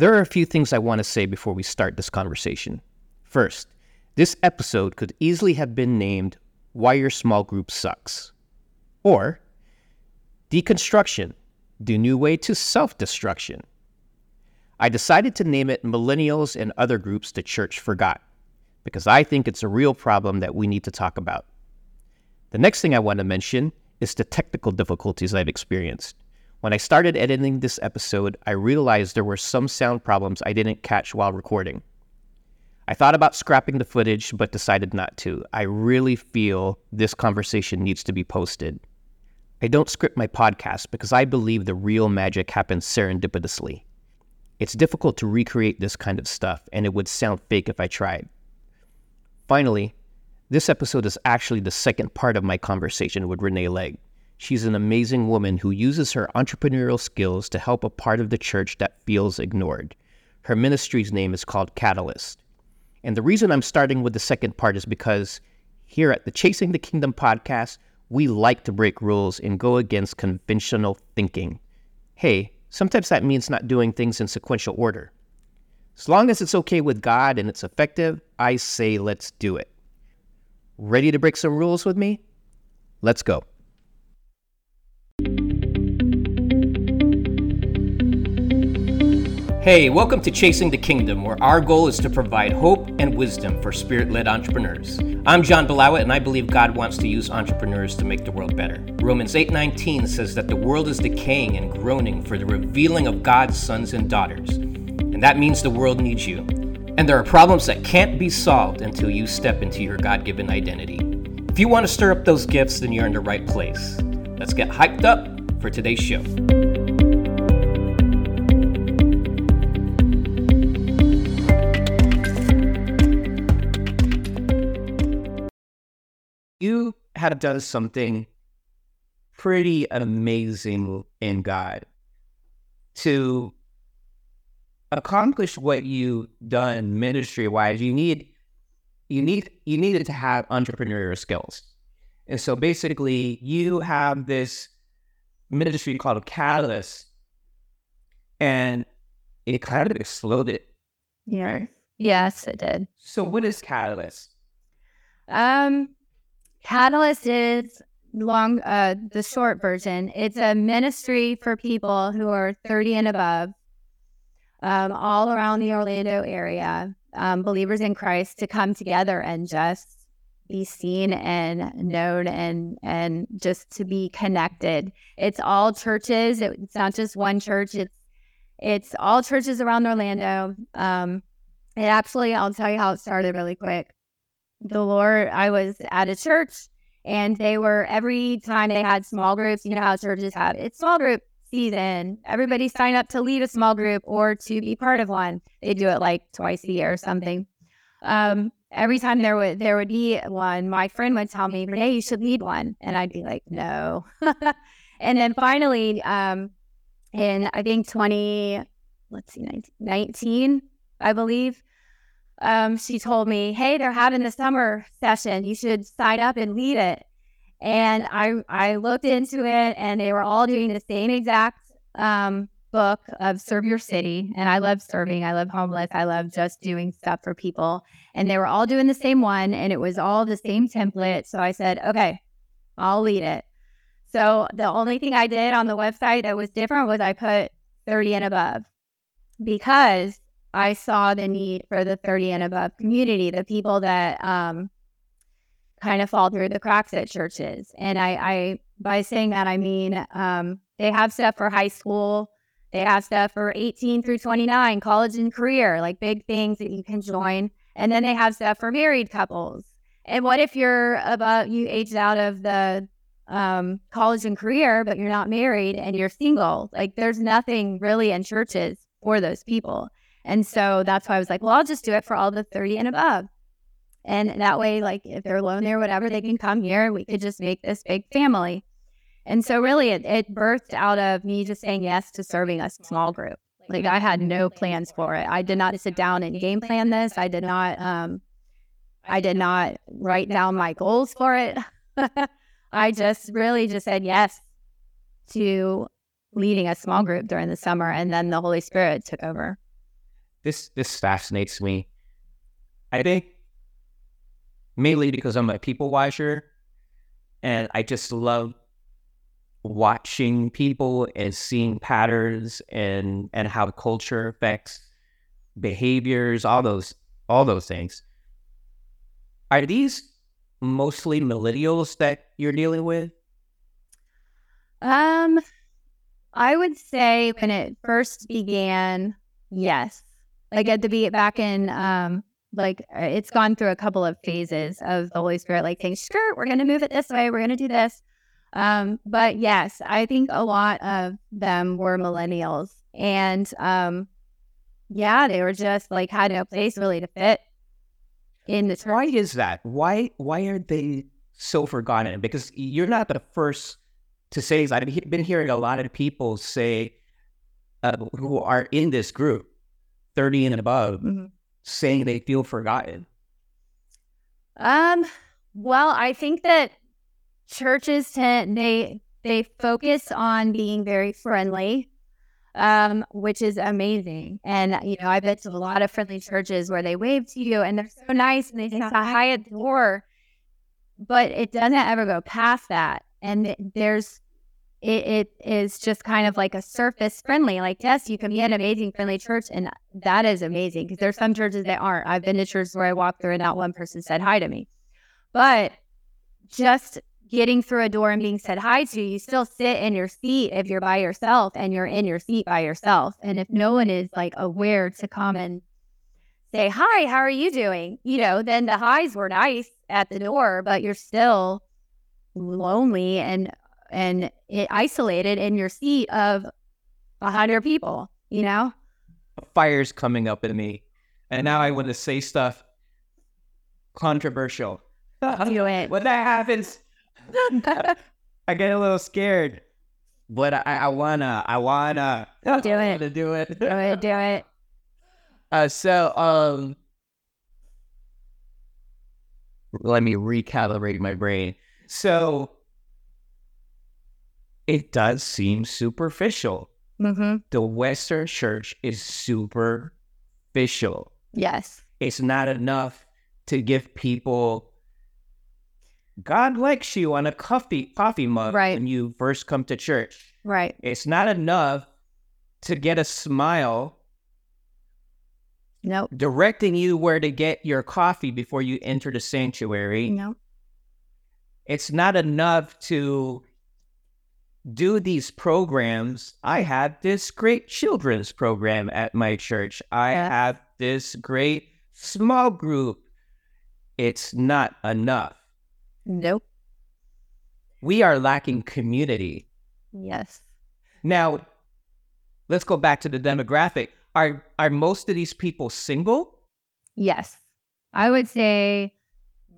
There are a few things I want to say before we start this conversation. First, this episode could easily have been named Why Your Small Group Sucks, or Deconstruction The New Way to Self Destruction. I decided to name it Millennials and Other Groups the Church Forgot because I think it's a real problem that we need to talk about. The next thing I want to mention is the technical difficulties I've experienced. When I started editing this episode, I realized there were some sound problems I didn't catch while recording. I thought about scrapping the footage, but decided not to. I really feel this conversation needs to be posted. I don't script my podcast because I believe the real magic happens serendipitously. It's difficult to recreate this kind of stuff, and it would sound fake if I tried. Finally, this episode is actually the second part of my conversation with Renee Legg. She's an amazing woman who uses her entrepreneurial skills to help a part of the church that feels ignored. Her ministry's name is called Catalyst. And the reason I'm starting with the second part is because here at the Chasing the Kingdom podcast, we like to break rules and go against conventional thinking. Hey, Sometimes that means not doing things in sequential order. As long as it's okay with God and it's effective, I say let's do it. Ready to break some rules with me? Let's go. Hey, welcome to Chasing the Kingdom, where our goal is to provide hope and wisdom for spirit led entrepreneurs. I'm John Balawit, and I believe God wants to use entrepreneurs to make the world better. Romans 8:19 says that the world is decaying and groaning for the revealing of God's sons and daughters. And that means the world needs you. And there are problems that can't be solved until you step into your God given identity. If you want to stir up those gifts, then you're in the right place. Let's get hyped up for today's show. You have done something pretty amazing in God to accomplish what you've done ministry wise. You need you need you needed to have entrepreneurial skills, and so basically you have this ministry called Catalyst, and it kind of exploded. Yeah. Yes, it did. So what is Catalyst? Um, Catalyst is long uh the short version. It's a ministry for people who are 30 and above, um, all around the Orlando area, um, believers in Christ to come together and just be seen and known and and just to be connected. It's all churches. It's not just one church. It's it's all churches around Orlando. Um, it absolutely, I'll tell you how it started really quick the Lord, I was at a church and they were every time they had small groups, you know how churches have it's small group season. Everybody sign up to lead a small group or to be part of one. They do it like twice a year or something. Um, every time there would there would be one, my friend would tell me, Renee, you should lead one. And I'd be like, no. and then finally, um, in I think 20, let's see, 19, 19 I believe, um, she told me, "Hey, they're having a summer session. You should sign up and lead it." And I I looked into it, and they were all doing the same exact um, book of serve your city. And I love serving. I love homeless. I love just doing stuff for people. And they were all doing the same one, and it was all the same template. So I said, "Okay, I'll lead it." So the only thing I did on the website that was different was I put 30 and above because I saw the need for the 30 and above community, the people that um, kind of fall through the cracks at churches. And I, I by saying that, I mean um, they have stuff for high school, they have stuff for 18 through 29, college and career, like big things that you can join. And then they have stuff for married couples. And what if you're about you aged out of the um, college and career, but you're not married and you're single? Like there's nothing really in churches for those people. And so that's why I was like, well, I'll just do it for all the 30 and above. And that way, like if they're lonely or whatever, they can come here. We could just make this big family. And so really it, it birthed out of me just saying yes to serving a small group. Like I had no plans for it. I did not sit down and game plan this. I did not um I did not write down my goals for it. I just really just said yes to leading a small group during the summer and then the Holy Spirit took over. This this fascinates me. I think mainly because I'm a people watcher, and I just love watching people and seeing patterns and and how culture affects behaviors, all those all those things. Are these mostly millennials that you're dealing with? Um, I would say when it first began, yes. Like at the be back in um like uh, it's gone through a couple of phases of the Holy Spirit like saying, "Sure, we're going to move it this way. We're going to do this." Um, but yes, I think a lot of them were millennials, and um, yeah, they were just like had no place really to fit in the church. Why is that? Why why are they so forgotten? Because you're not the first to say. I've been hearing a lot of people say uh, who are in this group, thirty and above, mm-hmm. saying they feel forgotten. Um. Well, I think that churches tend they they focus on being very friendly um, which is amazing. And you know, I've been to a lot of friendly churches where they wave to you and they're so nice and they say hi at the door, but it doesn't ever go past that. And there's it, it is just kind of like a surface friendly. Like, yes, you can be an amazing friendly church, and that is amazing because there's some churches that aren't. I've been to churches where I walked through and not one person said hi to me, but just getting through a door and being said hi to, you still sit in your seat if you're by yourself and you're in your seat by yourself. And if no one is like aware to come and say, Hi, how are you doing? You know, then the highs were nice at the door, but you're still lonely and and it isolated in your seat of a hundred people, you know? Fire's coming up in me. And now I want to say stuff controversial. Do it. When that happens, I get a little scared, but I, I wanna, I wanna do it. To do it. Do it. Do it. Uh, so um, let me recalibrate my brain. So it does seem superficial. Mm-hmm. The Western Church is superficial. Yes, it's not enough to give people God likes you on a coffee coffee mug right. when you first come to church. Right. It's not enough to get a smile. Nope. Directing you where to get your coffee before you enter the sanctuary. Nope. It's not enough to do these programs. I have this great children's program at my church. I yeah. have this great small group. It's not enough. Nope. We are lacking community. Yes. Now, let's go back to the demographic. Are are most of these people single? Yes. I would say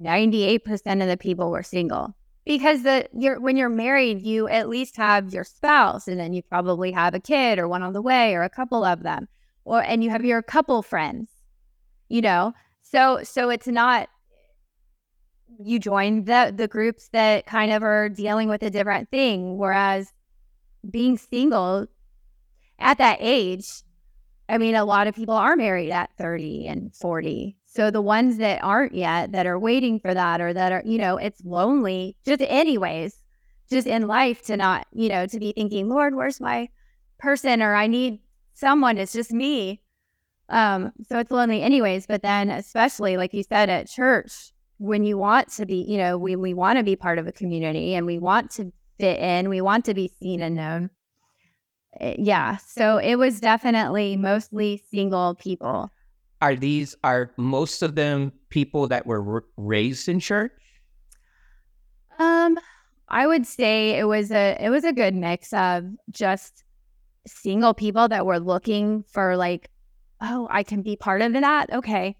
98% of the people were single. Because the you're when you're married, you at least have your spouse and then you probably have a kid or one on the way or a couple of them. Or and you have your couple friends. You know? So so it's not you join the the groups that kind of are dealing with a different thing. Whereas being single at that age, I mean, a lot of people are married at 30 and 40. So the ones that aren't yet, that are waiting for that, or that are, you know, it's lonely, just anyways, just in life to not, you know, to be thinking, Lord, where's my person? Or I need someone. It's just me. Um, so it's lonely anyways. But then, especially like you said at church, when you want to be, you know, we, we want to be part of a community and we want to fit in, we want to be seen and known. Eh, yeah. So it was definitely mostly single people. Are these, are most of them people that were r- raised in church? Um, I would say it was a, it was a good mix of just single people that were looking for like, oh, I can be part of that. Okay.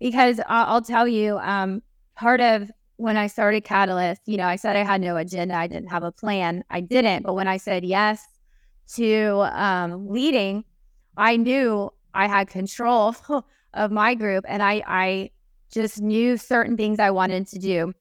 Because I'll, I'll tell you, um, part of when I started Catalyst, you know, I said I had no agenda, I didn't have a plan. I didn't. But when I said yes to um, leading, I knew I had control of my group and I, I just knew certain things I wanted to do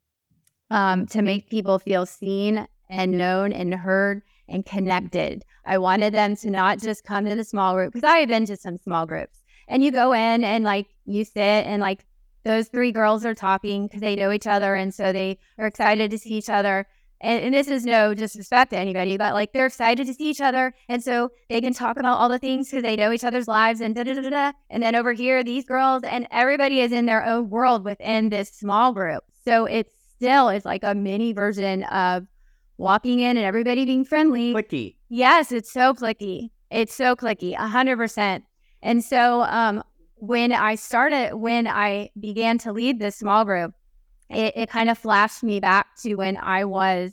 um, to make people feel seen and known and heard and connected. I wanted them to not just come to the small group because I had been to some small groups And you go in and like you sit and like those three girls are talking because they know each other and so they are excited to see each other. And, and, this is no disrespect to anybody, but like they're excited to see each other. And so they can talk about all the things because they know each other's lives and da da da da. And then over here, these girls and everybody is in their own world within this small group. So it still is like a mini version of walking in and everybody being friendly. Clicky. Yes, it's so clicky. It's so clicky, a hundred percent. And so um, when I started, when I began to lead this small group, it, it kind of flashed me back to when I was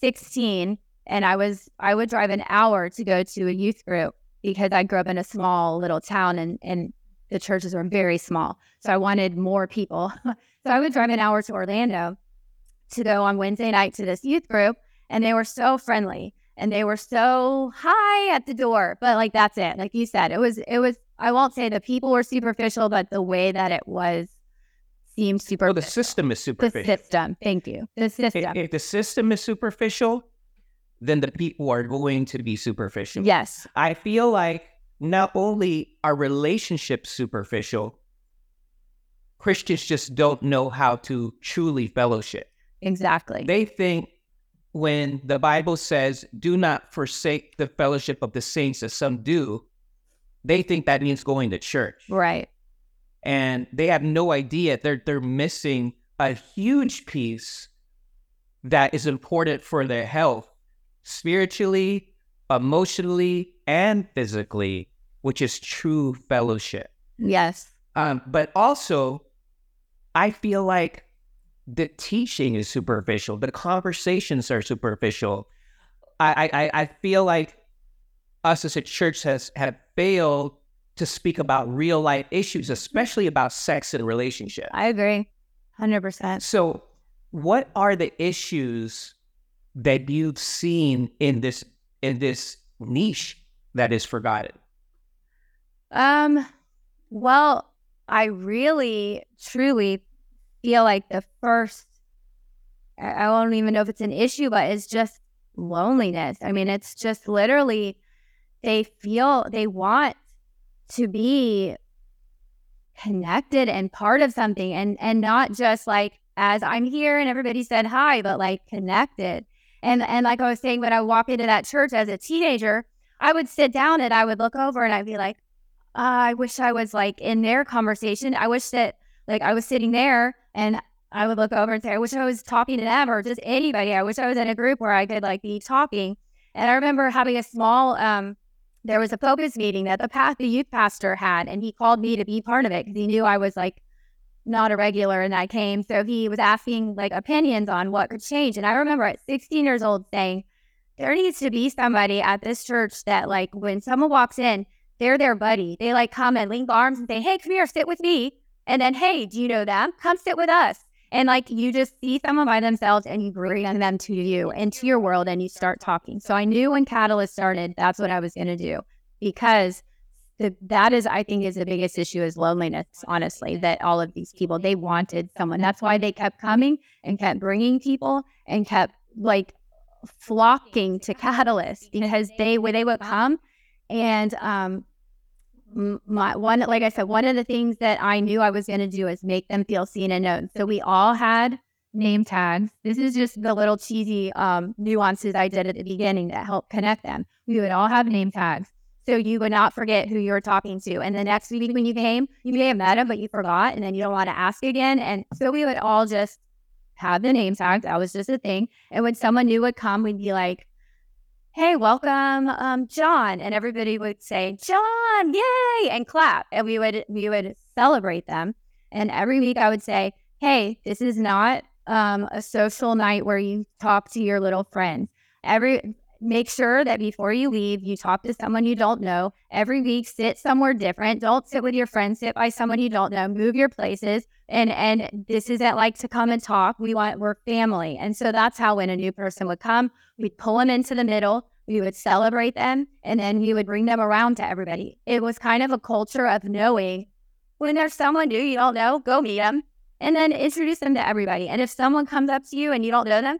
16 and I was I would drive an hour to go to a youth group because I grew up in a small little town and and the churches were very small. So I wanted more people. so I would drive an hour to Orlando to go on Wednesday night to this youth group and they were so friendly and they were so high at the door. But like that's it. Like you said, it was it was I won't say the people were superficial, but the way that it was seemed super. Oh, the system is superficial. The system. Thank you. The system. If, if the system is superficial, then the people are going to be superficial. Yes. I feel like not only are relationships superficial, Christians just don't know how to truly fellowship. Exactly. They think when the Bible says, do not forsake the fellowship of the saints as some do, they think that means going to church. Right. And they have no idea they're they're missing a huge piece that is important for their health spiritually, emotionally, and physically, which is true fellowship. Yes. Um, but also, I feel like the teaching is superficial, the conversations are superficial. I, I, I feel like us as a church has have failed to speak about real life issues, especially about sex and relationship. I agree, hundred percent. So, what are the issues that you've seen in this in this niche that is forgotten? Um, well, I really, truly feel like the first, I don't even know if it's an issue, but it's just loneliness. I mean, it's just literally, they feel they want to be connected and part of something and and not just like as I'm here and everybody said hi, but like connected. And and like I was saying, when I walk into that church as a teenager, I would sit down and I would look over and I'd be like, I wish I was like in their conversation. I wish that like I was sitting there and I would look over and say, I wish I was talking to them or just anybody. I wish I was in a group where I could like be talking. And I remember having a small, um, there was a focus meeting that the path the youth pastor had, and he called me to be part of it because he knew I was like not a regular and I came. So he was asking like opinions on what could change. And I remember at 16 years old saying, there needs to be somebody at this church that like when someone walks in, they're their buddy. They like come and link arms and say, Hey, come here, sit with me. And then, hey, do you know them? Come sit with us. And like you just see someone by themselves and you bring them to you into your world and you start talking. So I knew when Catalyst started, that's what I was going to do because the, that is, I think, is the biggest issue is loneliness, honestly, that all of these people, they wanted someone. That's why they kept coming and kept bringing people and kept like flocking to Catalyst because they, when they would come and um, my one like i said one of the things that i knew i was going to do is make them feel seen and known. So we all had name tags. This is just the little cheesy um, nuances i did at the beginning that help connect them. We would all have name tags. So you would not forget who you were talking to. And the next week when you came you may have met him but you forgot and then you don't want to ask again. And so we would all just have the name tags. That was just a thing. And when someone new would come we'd be like hey, welcome, um, John. And everybody would say, John, yay, and clap. And we would we would celebrate them. And every week I would say, hey, this is not um, a social night where you talk to your little friends. Every make sure that before you leave, you talk to someone you don't know. Every week, sit somewhere different. Don't sit with your friends. Sit by someone you don't know. Move your places. And and this isn't like to come and talk. We want we're family. And so that's how when a new person would come, we'd pull them into the middle. We would celebrate them, and then we would bring them around to everybody. It was kind of a culture of knowing when there's someone new you don't know, go meet them, and then introduce them to everybody. And if someone comes up to you and you don't know them,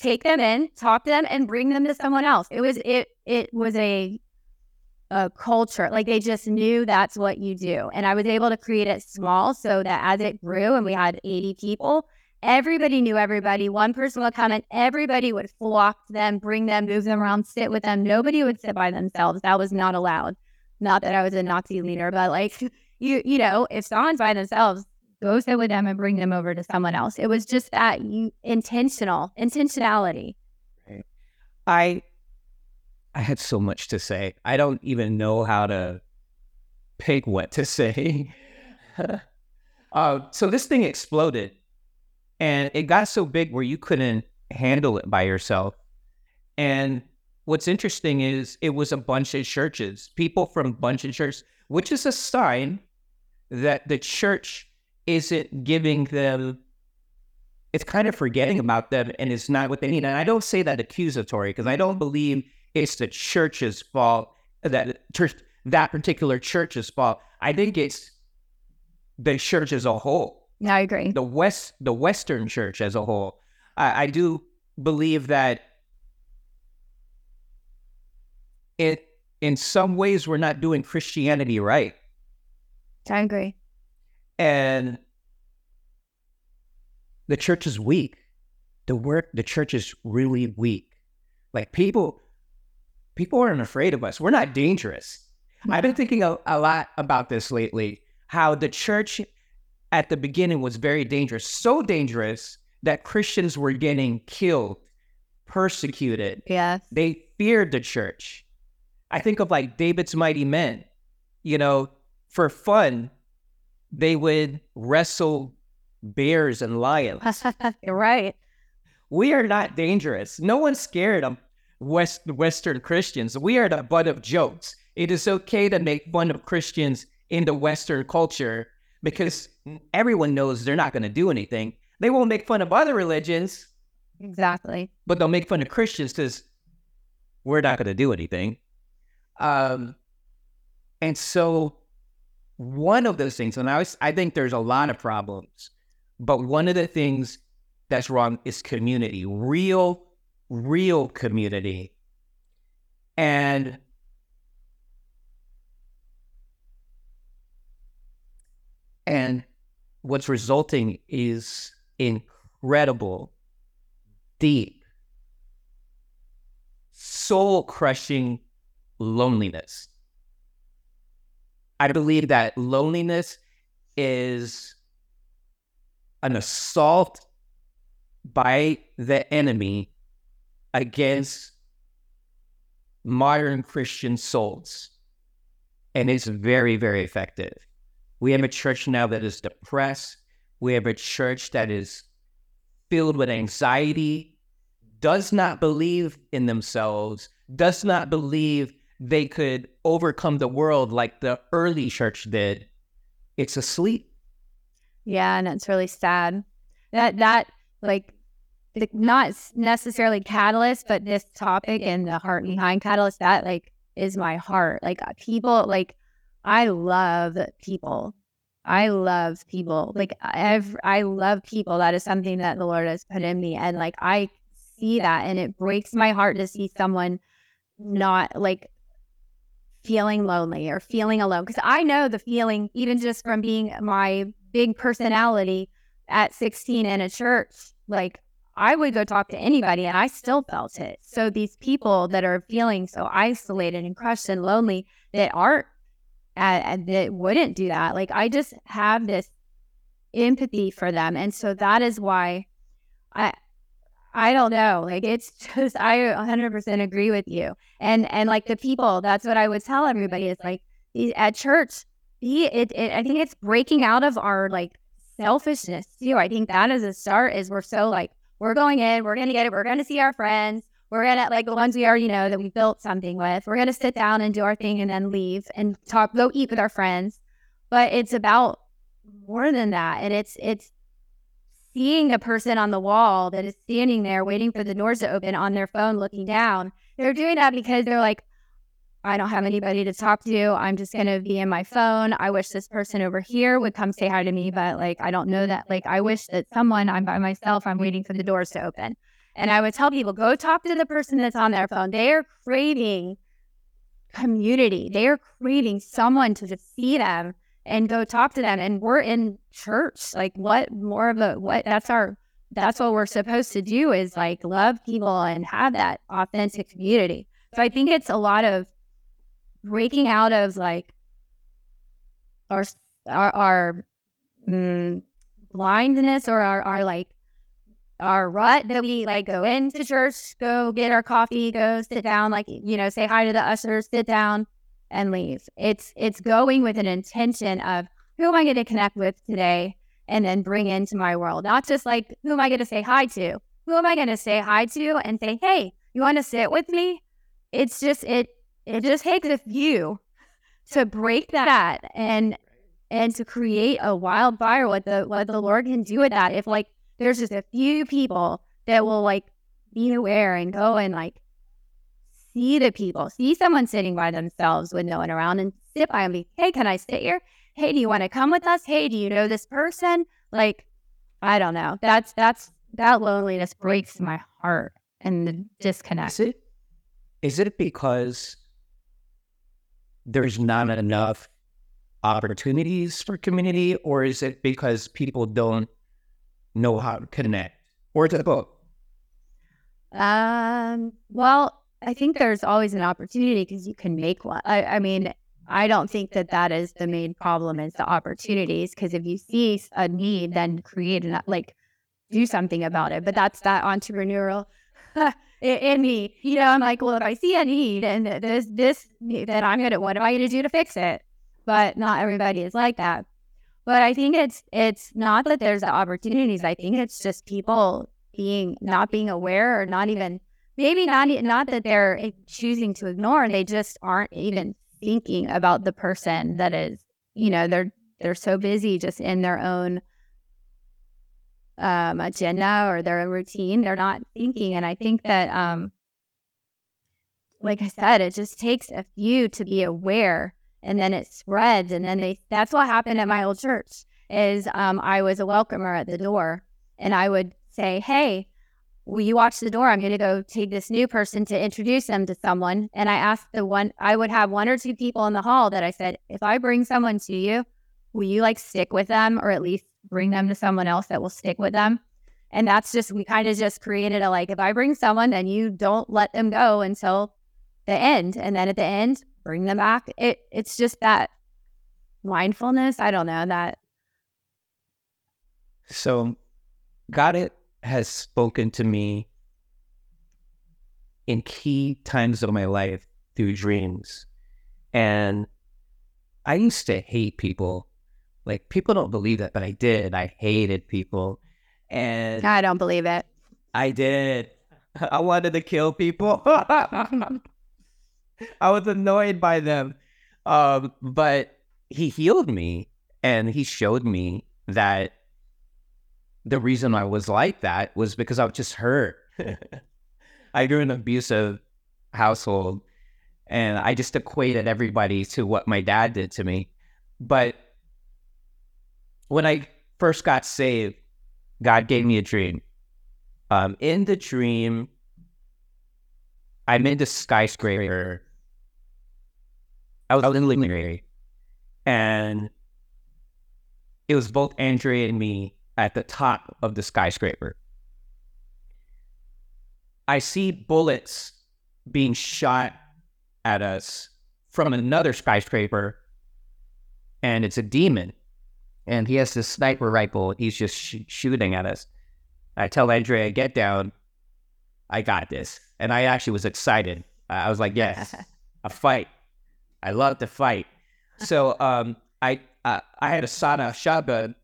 take them in, talk to them, and bring them to someone else. It was it it was a a culture. Like they just knew that's what you do. And I was able to create it small so that as it grew and we had 80 people, everybody knew everybody. One person would come and everybody would flock to them, bring them, move them around, sit with them. Nobody would sit by themselves. That was not allowed. Not that I was a Nazi leader, but like you, you know, if someone's by themselves, go sit with them and bring them over to someone else. It was just that intentional, intentionality. I I had so much to say. I don't even know how to pick what to say. uh, so this thing exploded and it got so big where you couldn't handle it by yourself. And what's interesting is it was a bunch of churches, people from a bunch of churches, which is a sign that the church isn't giving them it's kind of forgetting about them and it's not what they need. And I don't say that accusatory because I don't believe it's the church's fault that church that particular church's fault. I think it's the church as a whole. Yeah, I agree. The west the Western church as a whole. I, I do believe that it in some ways we're not doing Christianity right. I agree. And the church is weak. The work the church is really weak. Like people people aren't afraid of us. We're not dangerous. I've been mm-hmm. thinking a, a lot about this lately. How the church at the beginning was very dangerous, so dangerous that Christians were getting killed, persecuted. Yeah. They feared the church. I think of like David's mighty men. You know, for fun, they would wrestle bears and lions. You're right. We are not dangerous. No one's scared of West Western Christians. We are the butt of jokes. It is okay to make fun of Christians in the Western culture because everyone knows they're not going to do anything. They won't make fun of other religions. Exactly. But they'll make fun of Christians because we're not going to do anything. Um, and so one of those things, and I, was, I think there's a lot of problems, but one of the things that's wrong is community, real, real community. And and what's resulting is incredible, deep, soul crushing loneliness. I believe that loneliness is an assault by the enemy against modern Christian souls. And it's very, very effective. We have a church now that is depressed. We have a church that is filled with anxiety, does not believe in themselves, does not believe they could overcome the world like the early church did. It's asleep. Yeah, and it's really sad. That that like the, not necessarily catalyst, but this topic and the heart behind catalyst that like is my heart. Like uh, people, like I love people. I love people. Like I've, I love people. That is something that the Lord has put in me, and like I see that, and it breaks my heart to see someone not like feeling lonely or feeling alone because I know the feeling even just from being my big personality at 16 in a church. Like I would go talk to anybody and I still felt it. So these people that are feeling so isolated and crushed and lonely that aren't uh, that wouldn't do that. Like I just have this empathy for them. And so that is why I I don't know. Like it's just I 100% agree with you. And and like the people, that's what I would tell everybody is like at church, be it, it I think it's breaking out of our like selfishness too. I think that is a start is we're so like we're going in, we're going to get it, we're going to see our friends, we're going to like the ones we already know that we built something with. We're going to sit down and do our thing and then leave and talk, go eat with our friends. But it's about more than that. And it's, it's, seeing a person on the wall that is standing there waiting for the doors to open on their phone looking down they're doing that because they're like I don't have anybody to talk to. I'm just going to be in my phone. I wish this person over here would come say hi to me, but like, I don't know that. Like, I wish that someone, I'm by myself, I'm waiting for the doors to open. And I would tell people, go talk to the person that's on their phone. They are craving community. They are creating someone to just see them and go talk to them. And we're in church. Like what more of a what that's our that's what we're supposed to do is like love people and have that authentic community. So I think it's a lot of breaking out of like our our, our mm, blindness or our, our like our rut that we like go into church, go get our coffee, go sit down, like you know, say hi to the ushers, sit down, and leave. It's it's going with an intention of who am I going to connect with today, and then bring into my world. Not just like who am I going to say hi to, who am I going to say hi to, and say, hey, you want to sit with me? It's just it it just takes a few to break that and and to create a wildfire. What the what the Lord can do with that if like there's just a few people that will like be aware and go and like see the people, see someone sitting by themselves with no one around and sit by and be, hey, can I sit here? Hey, do you want to come with us? Hey, do you know this person? Like, I don't know. That's that's that loneliness breaks my heart and the disconnect. Is it is it because there's not enough opportunities for community, or is it because people don't know how to connect, or is it both? Um. Well, I think there's always an opportunity because you can make one. I, I mean, I don't think that that is the main problem. is the opportunities because if you see a need, then create an like do something about it. But that's that entrepreneurial in me. You know, I'm like, well, if I see a need and this this then I'm gonna what am I gonna do to fix it? But not everybody is like that. But I think it's it's not that there's the opportunities. I think it's just people being not being aware or not even maybe not not that they're choosing to ignore. They just aren't even thinking about the person that is. You know, they're they're so busy just in their own um, agenda or their routine. They're not thinking, and I think that, um, like I said, it just takes a few to be aware and then it spreads and then they that's what happened at my old church is um, i was a welcomer at the door and i would say hey you watch the door i'm going to go take this new person to introduce them to someone and i asked the one i would have one or two people in the hall that i said if i bring someone to you will you like stick with them or at least bring them to someone else that will stick with them and that's just we kind of just created a like if i bring someone then you don't let them go until the end and then at the end bring them back. It it's just that mindfulness. I don't know that. So, got it has spoken to me in key times of my life through dreams, and I used to hate people. Like people don't believe that, but I did. I hated people, and I don't believe it. I did. I wanted to kill people. I was annoyed by them. Um, but he healed me and he showed me that the reason I was like that was because I was just hurt. I grew in an abusive household and I just equated everybody to what my dad did to me. But when I first got saved, God gave me a dream. Um, in the dream, I'm in the skyscraper I was, in living area, and it was both Andrea and me at the top of the skyscraper. I see bullets being shot at us from another skyscraper, and it's a demon. And he has this sniper rifle. He's just sh- shooting at us. I tell Andrea, get down. I got this. And I actually was excited. I was like, yes, a fight. I love to fight. So um, I uh, I had a Sada shotgun,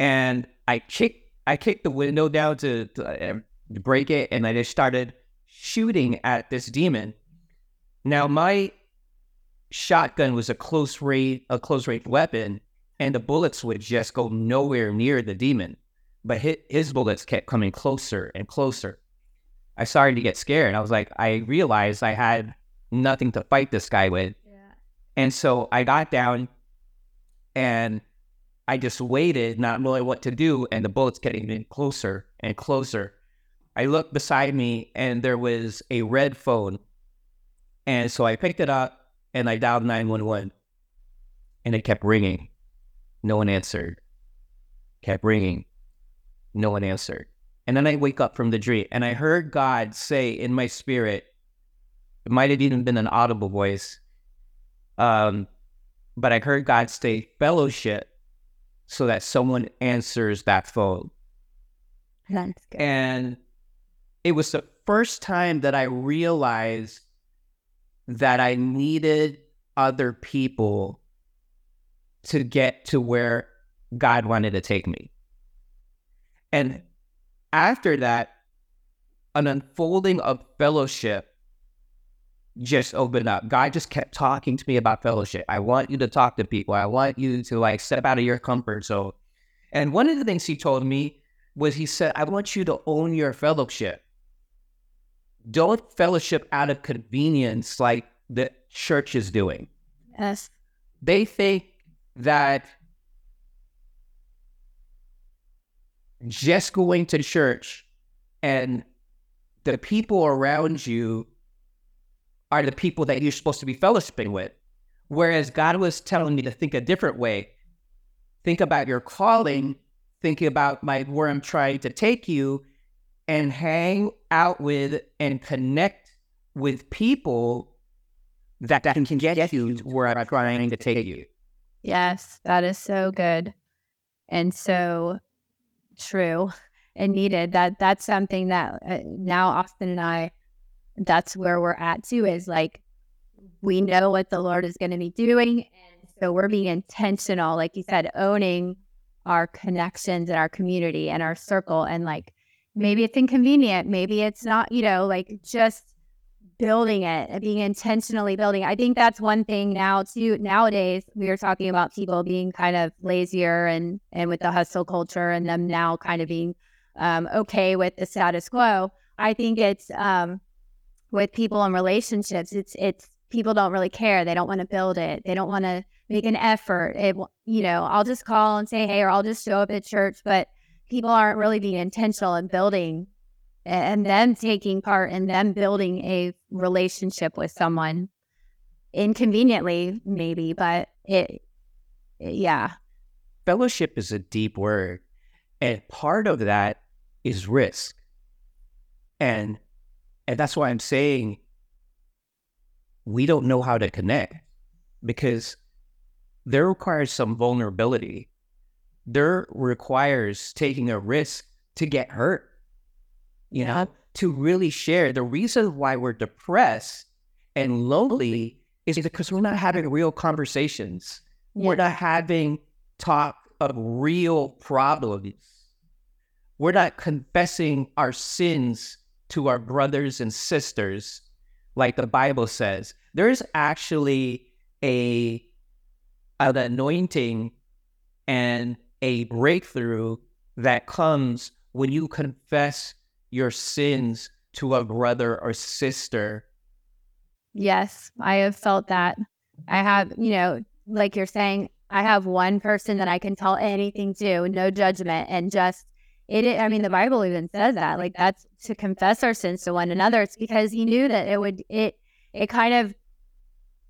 and I kicked I kicked the window down to, to, uh, break it, and I just started shooting at this demon. Now my shotgun was a close range a close range weapon, and the bullets would just go nowhere near the demon, but his, his bullets kept coming closer and closer. I started to get scared. I was like, I realized I had nothing to fight this guy with. Yeah. And so I got down and I just waited, not knowing what to do, and the bullets getting in closer and closer. I looked beside me and there was a red phone And so I picked it up and I dialed 911 and it kept ringing. No one answered. Kept ringing. No one answered. And then I wake up from the dream and I heard God say in my spirit, it might have even been an audible voice, um, but I heard God say fellowship so that someone answers that phone. That's good. And it was the first time that I realized that I needed other people to get to where God wanted to take me. And after that, an unfolding of fellowship just opened up. God just kept talking to me about fellowship. I want you to talk to people. I want you to like step out of your comfort zone. And one of the things he told me was he said, I want you to own your fellowship. Don't fellowship out of convenience like the church is doing. Yes. They think that just going to church and the people around you are the people that you're supposed to be fellowshipping with. Whereas God was telling me to think a different way. Think about your calling, think about my where I'm trying to take you, and hang out with and connect with people that, that can get you where I'm trying to take you. Yes, that is so good and so true and needed. That that's something that uh, now Austin and I, that's where we're at too. Is like we know what the Lord is going to be doing, and so we're being intentional, like you said, owning our connections and our community and our circle, and like maybe it's inconvenient, maybe it's not, you know, like just building it being intentionally building. I think that's one thing now too. Nowadays, we are talking about people being kind of lazier and and with the hustle culture and them now kind of being um, okay with the status quo. I think it's um, with people in relationships. It's it's people don't really care. They don't want to build it. They don't want to make an effort. It you know I'll just call and say hey, or I'll just show up at church, but people aren't really being intentional in building and then taking part and then building a relationship with someone inconveniently maybe but it yeah Fellowship is a deep word. And part of that is risk. And and that's why I'm saying we don't know how to connect because there requires some vulnerability. There requires taking a risk to get hurt you know, to really share. The reason why we're depressed and lonely is because we're not having real conversations. Yeah. We're not having talk of real problems. We're not confessing our sins to our brothers and sisters like the Bible says. There's actually a an anointing and a breakthrough that comes when you confess your sins to a brother or sister. Yes, I have felt that. I have, you know, like you're saying, I have one person that I can tell anything to, no judgment, and just it. I mean, the Bible even says that, like that's to confess our sins to one another. It's because he knew that it would it it kind of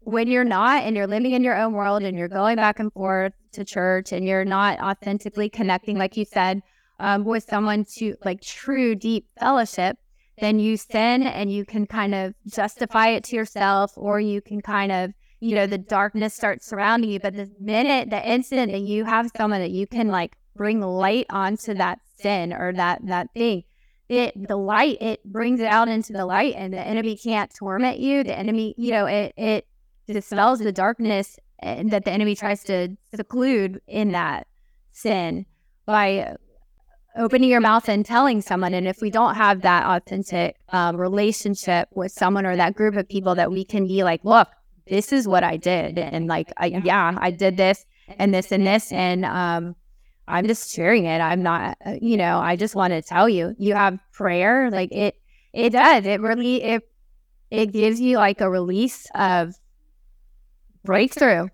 when you're not and you're living in your own world and you're going back and forth to church and you're not authentically connecting, like you said, um, with someone to like true deep fellowship, then you sin and you can kind of justify it to yourself, or you can kind of, you know, the darkness starts surrounding you. But the minute, the instant that you have someone that you can like bring light onto that sin or that that thing, it the light it brings it out into the light, and the enemy can't torment you. The enemy, you know, it it dispels the darkness and that the enemy tries to seclude in that sin by opening your mouth and telling someone. And if we don't have that authentic um, relationship with someone or that group of people, that we can be like, look, this is what I did, and like, I, yeah, I did this and this and this, and um, I'm just sharing it. I'm not, uh, you know, I just want to tell you, you have prayer, like it, it does. It really, it, it gives you like a release of breakthrough.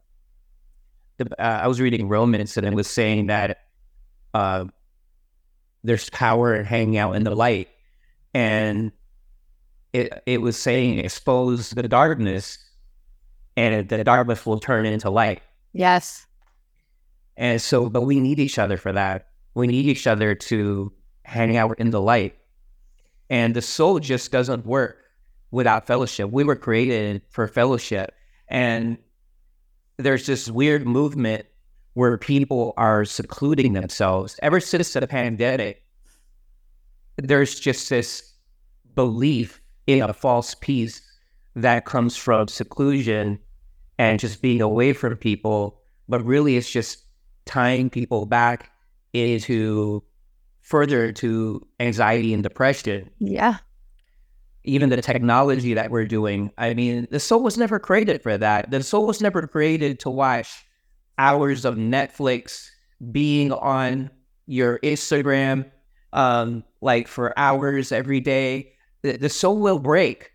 Uh, I was reading Romans and it was saying that uh, there's power in hanging out in the light. And it, it was saying expose the darkness and the darkness will turn into light. Yes. And so, but we need each other for that. We need each other to hang out in the light. And the soul just doesn't work without fellowship. We were created for fellowship. And there's this weird movement where people are secluding themselves. Ever since the pandemic, there's just this belief in a false peace that comes from seclusion and just being away from people. But really, it's just tying people back into further to anxiety and depression. Yeah. Even the technology that we're doing, I mean, the soul was never created for that. The soul was never created to watch hours of Netflix, being on your Instagram, um, like for hours every day. The, the soul will break.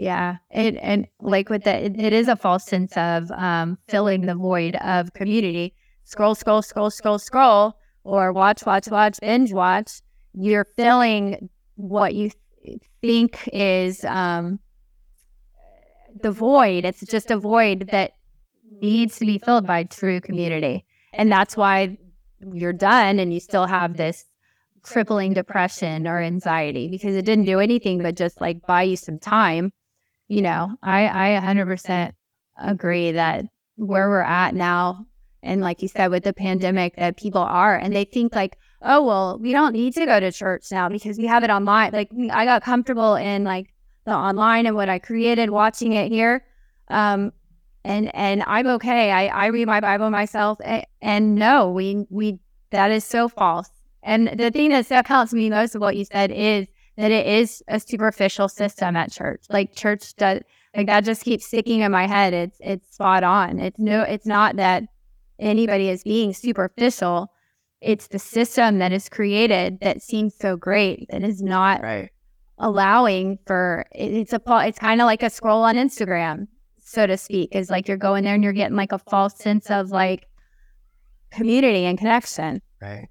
Yeah, and and like with that, it, it is a false sense of um, filling the void of community. Scroll, scroll, scroll, scroll, scroll, or watch, watch, watch, binge watch. You're filling what you th- think is um, the void. It's just a void that needs to be filled by true community, and that's why you're done, and you still have this crippling depression or anxiety because it didn't do anything but just like buy you some time you know, I I 100% agree that where we're at now and like you said with the pandemic that people are and they think like oh well we don't need to go to church now because we have it online. Like i got comfortable in like the online and what i created watching it here um and and i'm okay. I i read my bible myself and, and no we we that is so false. And the thing that stuck out to me most of what you said is that it is a superficial system at church. Like church does like that just keeps sticking in my head. It's it's spot on. It's no it's not that anybody is being superficial. It's the system that is created that seems so great that is not right. allowing for it, it's a it's kind of like a scroll on Instagram, so to speak. Is like you're going there and you're getting like a false sense of like community and connection. Right.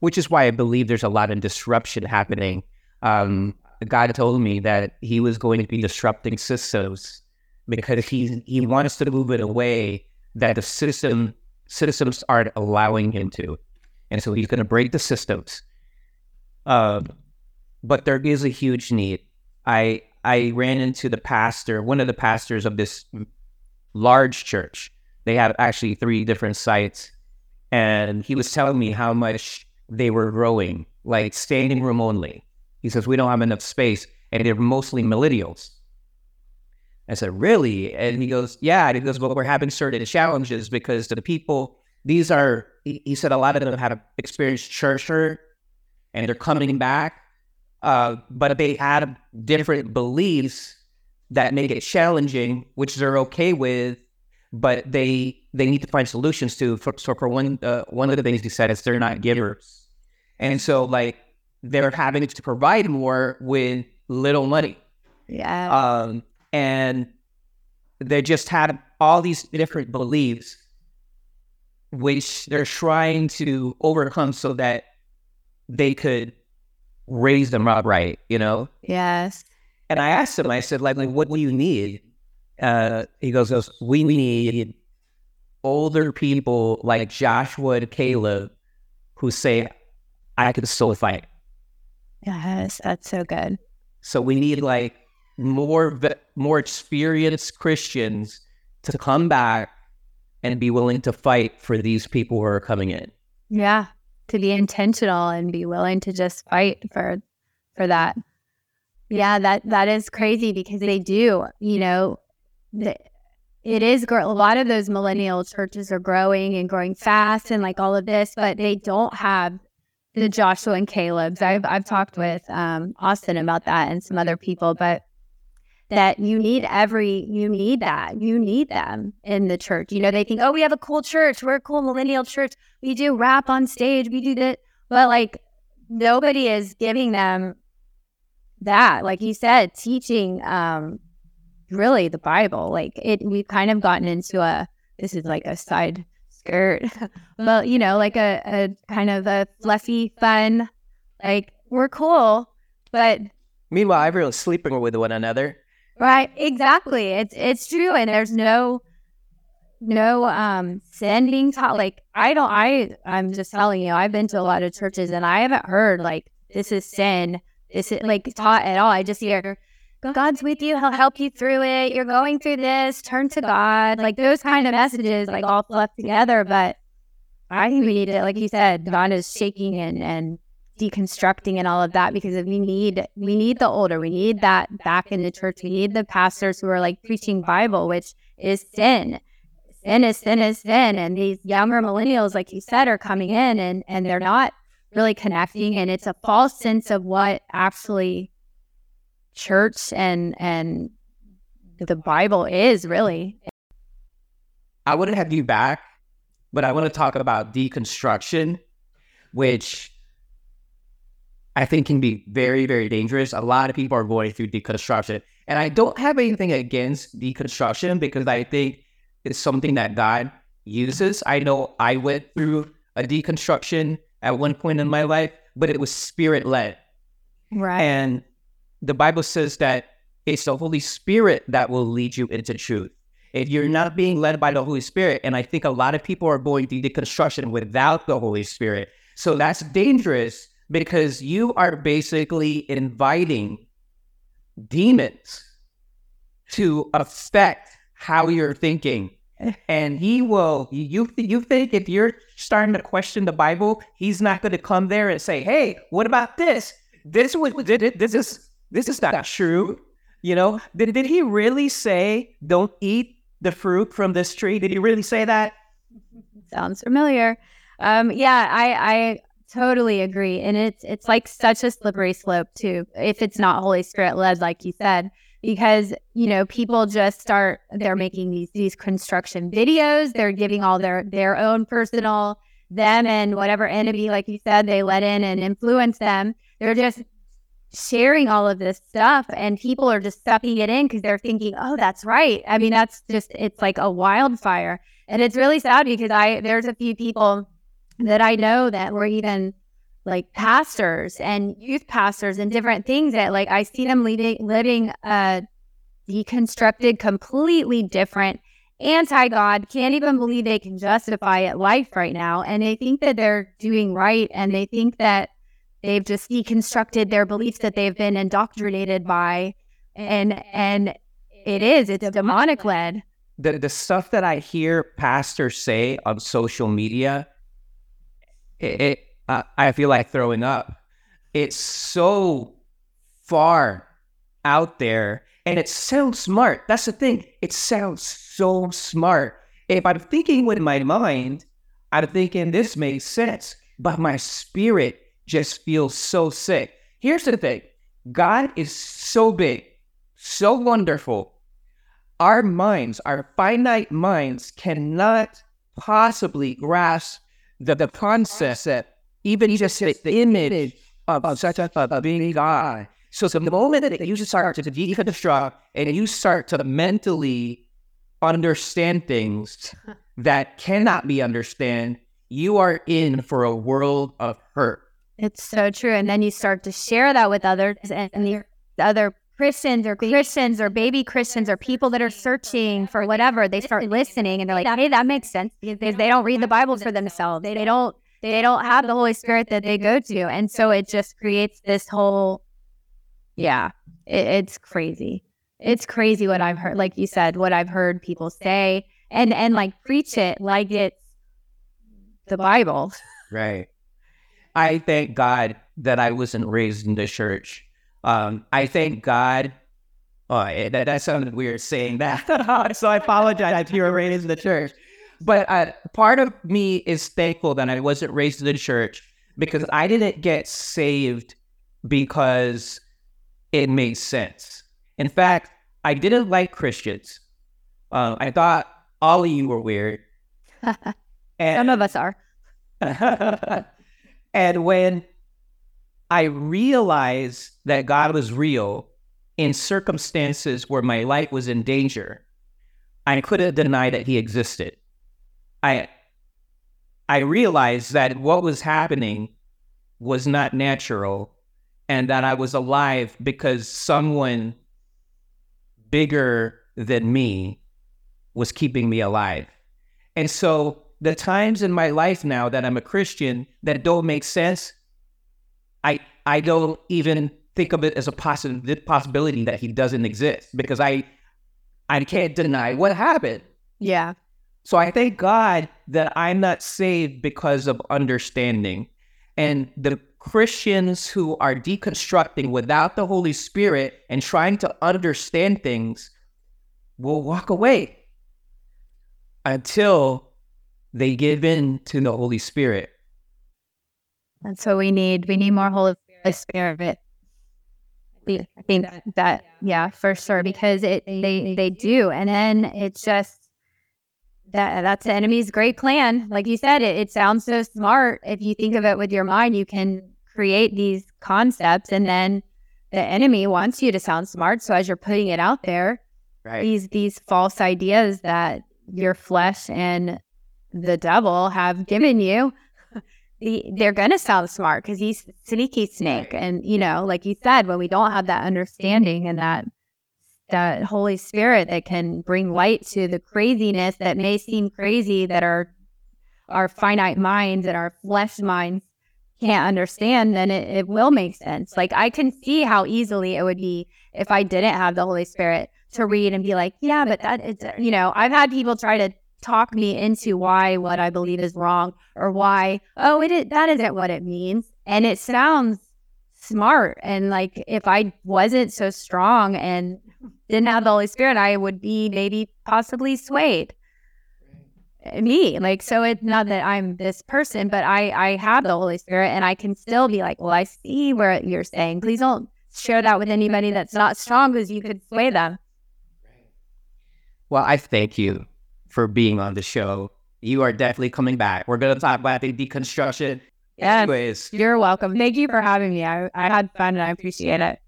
Which is why I believe there's a lot of disruption happening um, God told me that He was going to be disrupting systems because He He wants to move it away that the system systems aren't allowing Him to, and so He's going to break the systems. Uh, but there is a huge need. I I ran into the pastor, one of the pastors of this large church. They have actually three different sites, and he was telling me how much they were growing, like standing room only he says, We don't have enough space. And they're mostly millennials. I said, Really? And he goes, Yeah. And he goes, Well, we're having certain challenges because the people, these are, he said, a lot of them have experienced church and they're coming back. Uh, but they have different beliefs that make it challenging, which they're okay with, but they they need to find solutions to. For, so for one uh, one of the things he said is they're not givers, and so like they're having to provide more with little money. Yeah. Um, and they just had all these different beliefs, which they're trying to overcome so that they could raise them up right, you know? Yes. And I asked him, I said, like, like what do you need? Uh, he goes, goes, we need older people like Joshua and Caleb who say, I could still fight. Yes, that's so good. So we need like more more experienced Christians to come back and be willing to fight for these people who are coming in. Yeah, to be intentional and be willing to just fight for for that. Yeah, that that is crazy because they do, you know, it is a lot of those millennial churches are growing and growing fast and like all of this, but they don't have the Joshua and Caleb's. I've I've talked with um, Austin about that and some other people, but that you need every you need that you need them in the church. You know, they think, oh, we have a cool church, we're a cool millennial church. We do rap on stage, we do that, but like nobody is giving them that. Like you said, teaching um, really the Bible. Like it, we've kind of gotten into a this is like a side skirt. but you know, like a, a kind of a fluffy, fun, like we're cool, but Meanwhile, everyone's sleeping with one another. Right. Exactly. It's it's true. And there's no no um sin being taught. Like I don't I I'm just telling you, I've been to a lot of churches and I haven't heard like this is sin. This is like taught at all. I just hear God's with you, he'll help you through it. You're going through this, turn to God. Like those kind of messages like all left together. But I think we need it, like you said, God is shaking and and deconstructing and all of that because we need we need the older. We need that back in the church. We need the pastors who are like preaching bible which is sin. Sin is sin is sin. And these younger millennials like you said are coming in and and they're not really connecting. And it's a false sense of what actually church and and the bible is really I wouldn't have you back, but I want to talk about deconstruction, which I think can be very, very dangerous. A lot of people are going through deconstruction. And I don't have anything against deconstruction because I think it's something that God uses. I know I went through a deconstruction at one point in my life, but it was spirit led. right And the Bible says that it's the Holy Spirit that will lead you into truth. If you're not being led by the Holy Spirit, and I think a lot of people are going through deconstruction without the Holy Spirit. So that's dangerous because you are basically inviting demons to affect how you're thinking. And he will, you, you think if you're starting to question the Bible, he's not going to come there and say, hey, what about this? This was, this is, this is not true. You know, did, did he really say, don't eat the fruit from this tree? Did he really say that? sounds familiar um yeah i i totally agree and it's it's like such a slippery slope too if it's not holy spirit led like you said because you know people just start they're making these these construction videos they're giving all their their own personal them and whatever enemy like you said they let in and influence them they're just sharing all of this stuff and people are just sucking it in because they're thinking oh that's right. I mean that's just it's like a wildfire. And it's really sad because i there's a few people that i know that were even like pastors and youth pastors and different things that like i see them leading, living a deconstructed completely different anti-god can't even believe they can justify it life right now. And they think that they're doing right and they think that they've just deconstructed their beliefs that they've been indoctrinated by and and it is it's demonic led the the stuff that I hear pastors say on social media, it, it uh, I feel like throwing up. It's so far out there, and it sounds smart. That's the thing. It sounds so smart. If I'm thinking with my mind, I'm thinking this makes sense, but my spirit just feels so sick. Here's the thing: God is so big, so wonderful our minds, our finite minds, cannot possibly grasp the, the concept, even just the image of, of such a, a big God. So the moment that you start to deconstruct and you start to mentally understand things that cannot be understood, you are in for a world of hurt. It's so true. And then you start to share that with others and the other Christians or Christians or baby Christians or people that are searching for whatever, they start listening and they're like, hey, that makes sense because they don't read the Bible for themselves. They don't they don't have the Holy Spirit that they go to. And so it just creates this whole yeah, it, it's crazy. It's crazy what I've heard, like you said, what I've heard people say and and like preach it like it's the Bible. Right. I thank God that I wasn't raised in the church. Um, I thank God. Oh, that, that sounded weird saying that. so I apologize if you were raised in the church. But uh, part of me is thankful that I wasn't raised in the church because I didn't get saved because it made sense. In fact, I didn't like Christians. Uh, I thought all of you were weird. And, Some of us are. and when I realized that God was real in circumstances where my life was in danger, I couldn't deny that He existed. I I realized that what was happening was not natural, and that I was alive because someone bigger than me was keeping me alive. And so the times in my life now that I'm a Christian that don't make sense, I I don't even think of it as a possi- possibility that he doesn't exist because I I can't deny what happened. Yeah. So I thank God that I'm not saved because of understanding. And the Christians who are deconstructing without the Holy Spirit and trying to understand things will walk away until they give in to the Holy Spirit. That's what we need. We need more Holy Spirit. I think that, that yeah, for sure, because it they they do, and then it's just that that's the enemy's great plan. Like you said, it, it sounds so smart. If you think of it with your mind, you can create these concepts, and then the enemy wants you to sound smart. So as you're putting it out there, right. these these false ideas that your flesh and the devil have given you, they're going to sound smart because he's sneaky snake. And, you know, like you said, when we don't have that understanding and that, that Holy Spirit that can bring light to the craziness that may seem crazy that our, our finite minds and our flesh minds can't understand, then it, it will make sense. Like I can see how easily it would be if I didn't have the Holy Spirit to read and be like, yeah, but that is, you know, I've had people try to talk me into why what I believe is wrong or why, oh, it is, that isn't what it means. And it sounds smart. And like if I wasn't so strong and didn't have the Holy Spirit, I would be maybe possibly swayed. Me, like, so it's not that I'm this person, but I I have the Holy Spirit and I can still be like, well, I see where you're saying. Please don't share that with anybody that's not strong because you could sway them. Well, I thank you for being on the show. You are definitely coming back. We're going to talk about the deconstruction. Yeah. Anyways, you're welcome. Thank you for having me. I, I had fun and I appreciate it.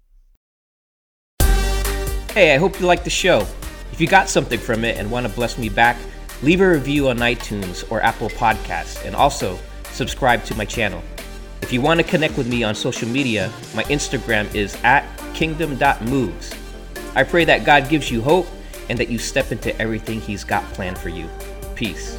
Hey, I hope you liked the show. If you got something from it and want to bless me back, leave a review on iTunes or Apple Podcasts, and also subscribe to my channel. If you want to connect with me on social media, my Instagram is at kingdom.moves. I pray that God gives you hope and that you step into everything He's got planned for you. Peace.